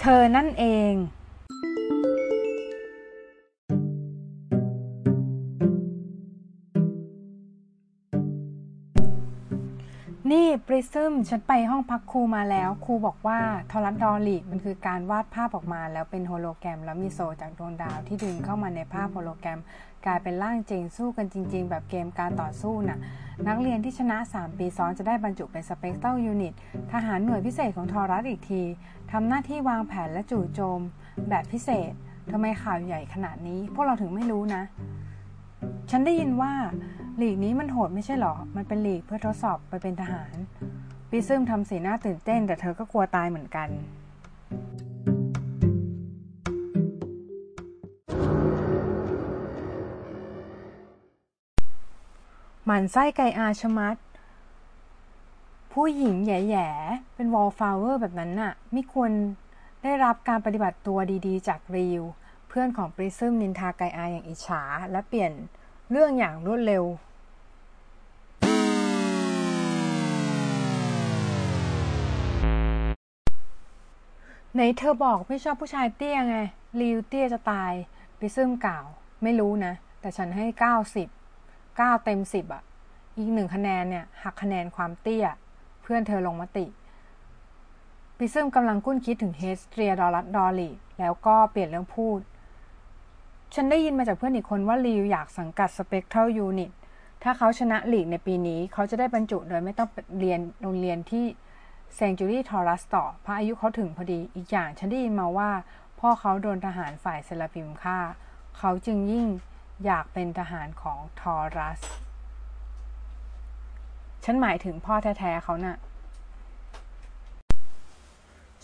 เธอนั่นเอง ปริซึมฉันไปห้องพักครูมาแล้วครูบอกว่าทอรัสดอลลิมันคือการวาดภาพออกมา แล้วเป็นโฮโลแกรม แล้วมีโซจากดวงดาวที่ดึงเข้ามาในภาพโฮโลแกรม กลายเป็นร่างจริงสู้กันจริง ๆ แบบเกมการต่อสู้น่ะ นักเรียนที่ชนะ 3 ปีซ้อนจะได้บรรจุเป็น Specter Unit ทหารหน่วยพิเศษของทอรัสอีกทีทำหน้าที่วางแผนและจู่โจม แบบพิเศษทำไมข่าวใหญ่ขนาดนี้ พวกเราถึงไม่รู้นะ ฉันได้ยินว่าลีกนี้มันโหดไม่ใช่หรอ มันเป็นลีกเพื่อทดสอบไปเป็นทหาร ปริซึมทำสีหน้าตื่นเต้น แต่เธอก็กลัวตายเหมือนกัน หมั่นไส้ไกอาชะมัด ผู้หญิงแย่ๆ เป็น wallflower แบบนั้นน่ะ ไม่ควรได้รับการปฏิบัติตัวดีๆ จากรีว เพื่อนของปริซึมนินทาไกอาอย่างอิจฉา และเปลี่ยน เรื่องอย่างรวดเร็ว ไหนเธอบอกไม่ชอบผู้ชายเตี้ยไงรีวเตี้ยจะตายปริซึมกล่าว ไม่รู้นะ แต่ฉันให้เก้าสิบเก้าเต็มสิบอะ อีกหนึ่งคะแนนเนี่ย หักคะแนนความเตี้ย เพื่อนเธอลงมติปริซึมกำลังครุ่นคิดถึงเฮสเตรียดอรัสดอลลี่แล้วก็เปลี่ยนเรื่องพูด ฉันได้ยินมาจากเพื่อนอีกคนว่าลีวอยากสังกัด Specter Unit ถ้าเขาชนะลีกในปีนี้ เขาจะได้บรรจุโดยไม่ต้องเรียนโรงเรียนที่เซงจูรี่ทอรัสต่อเพราะอายุเขาถึงพอดีอีกอย่างฉันได้ยินมาว่า พ่อเขาโดนทหารฝ่ายเซลาพิมฆ่า เขาจึงยิ่งอยากเป็นทหารของทอรัส ฉันหมายถึงพ่อแท้ ๆ เขานะ่ะ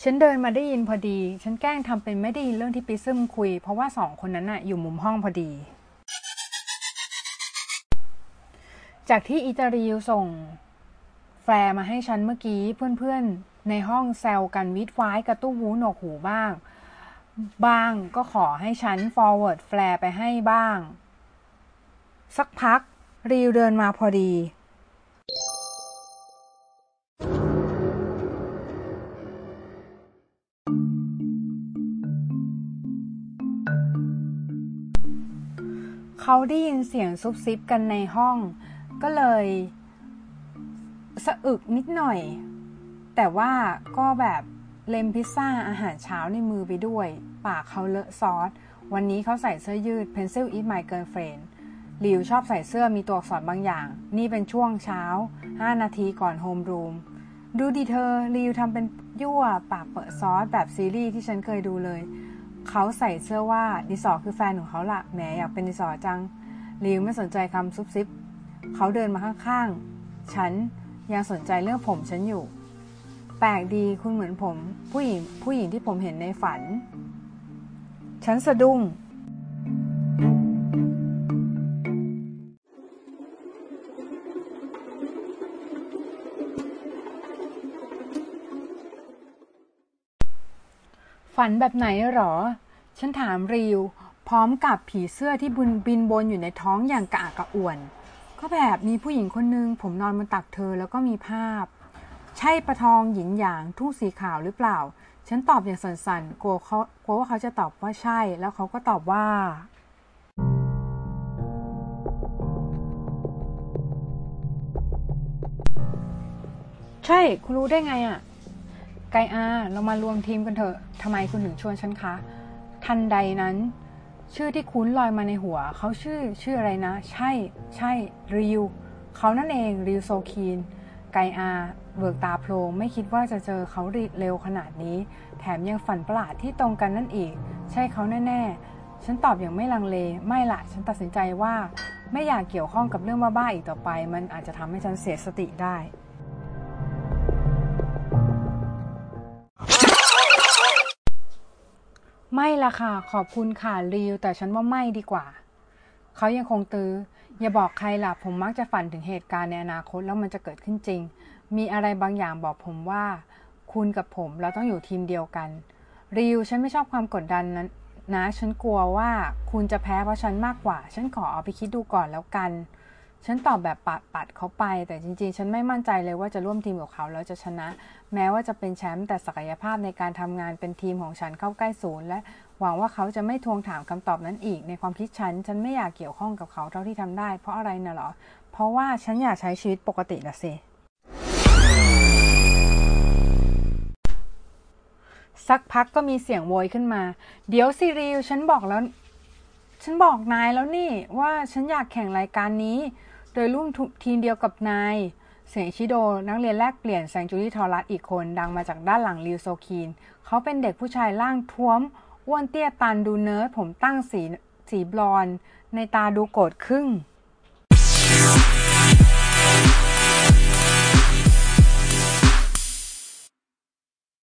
ฉันเดินมาได้ยินพอดี ฉันแกล้งทำเป็นไม่ได้ยินเรื่องที่ปิซึมคุย เพราะว่าสองคนนั้นน่ะอยู่มุมห้องพอดี จากที่อิตาลีส่งแฟร์มาให้ฉันเมื่อกี้เพื่อนๆ ในห้องแซวกันวิดไว้กระตู้หูหนวกหูบ้าง บ้างก็ขอให้ฉัน forward แฟร์ไปให้บ้าง สักพักรีวเดินมาพอดี เขาได้ยินเสียงซุบซิบกันในห้อง ก็เลยสะอึกนิดหน่อย แต่ว่าก็แบบเลมพิซซ่าอาหารเช้าในมือไปด้วย ปากเขาเลอะซอส วันนี้เขาใส่เสื้อยืด Pencil Eat My Girlfriend ลิวชอบใส่เสื้อมีตัวอักษรบางอย่าง นี่เป็นช่วงเช้า 5 นาทีก่อนโฮมรูมดูดีเธอลิวทำเป็นยั่วปากเปิดซอสแบบซีรีส์ที่ฉันเคยดูเลย เขาใส่เสื้อว่าดิสอคือแฟนของเขาละแหมอยากเป็นดิสอจังลิวไม่สนใจคำซุบซิบ เขาเดินมาข้างๆ ฉันยังสนใจเรื่องผมฉันอยู่ แปลกดีคุณเหมือนผม ผู้หญิงผู้หญิงที่ผมเห็นในฝัน ฉันสะดุ้ง ฝันแบบไหนหรอ ฉันถามริว พร้อมกับผีเสื้อที่บินบินบนอยู่ในท้องอย่างกระอักกระอ่วน ก็แบบมีผู้หญิงคนนึง ผมนอนบนตักเธอแล้วก็มีภาพ ใช่ประทองหยินหยางทุ่งสีขาวหรือเปล่า ฉันตอบอย่างสั่นๆกลัวเขากลัวว่าเขาจะตอบว่าใช่ แล้วเขาก็ตอบว่าใช่ คุณรู้ได้ไงอะ่ะ ไกอาเรามารวมทีมกันเถอะทำไมคุณถึงชวนฉันคะ ทันใดนั้น ชื่อที่คุ้นลอยมาในหัว เขาชื่อชื่ออะไรนะ ใช่ ใช่ริวเขานั่นเองริวโซคีน ไกอาเบิกตาโพลงไม่คิดว่าจะเจอเขาเร็วขนาดนี้ แถมยังฝันประหลาดที่ตรงกันนั่นอีก ใช่เขาแน่ๆ ฉันตอบอย่างไม่ลังเล ไม่ละฉันตัดสินใจว่า ไม่อยากเกี่ยวข้องกับเรื่องบ้าๆอีกต่อไป มันอาจจะทำให้ฉันเสียสติได้ ไม่ละค่ะ ขอบคุณค่ะริว แต่ฉันว่าไม่ดีกว่า เขายังคงตื้ออย่าบอกใครล่ะ ผมมักจะฝันถึงเหตุการณ์ในอนาคตแล้วมันจะเกิดขึ้นจริง มีอะไรบางอย่างบอกผมว่า คุณกับผมเราต้องอยู่ทีมเดียวกัน ริว ฉันไม่ชอบความกดดันนั้นนะ ฉันกลัวว่าคุณจะแพ้เพราะฉันมากกว่า ฉันขอเอาไปคิดดูก่อนแล้วกัน ฉันตอบแบบปัดปัดเขาไป แต่จริงๆ ฉันไม่มั่นใจเลยว่าจะร่วมทีมกับเขาแล้วจะชนะ แม้ว่าจะเป็นแชมป์แต่ศักยภาพในการทำงานเป็นทีมของฉันเข้าใกล้ศูนย์และหวังว่าเขาจะไม่ทวงถามคำตอบนั้นอีก ในความคิดฉัน ฉันไม่อยากเกี่ยวข้องกับเขาเท่าที่ทำได้ เพราะอะไรนะหรอ เพราะว่าฉันอยากใช้ชีวิตปกติละสิสักพักก็มีเสียงโวยขึ้นมา เดี๋ยวสิริวฉันบอกแล้ว ฉันบอกนายแล้วนี่ว่าฉันอยากแข่งรายการนี้ โดยร่วมทีมเดียวกับนาย เสียงชิโดนักเรียนแลกเปลี่ยนแซงจูรี่ทอรัสอีกคนดังมาจากด้านหลังริวโซคีน เขาเป็นเด็กผู้ชายร่างท้วมอ้วนเตี้ยตันดูเนิร์ดผมตั้งสีสีบลอนด์นัยน์ตาดูโกรธครึ่ง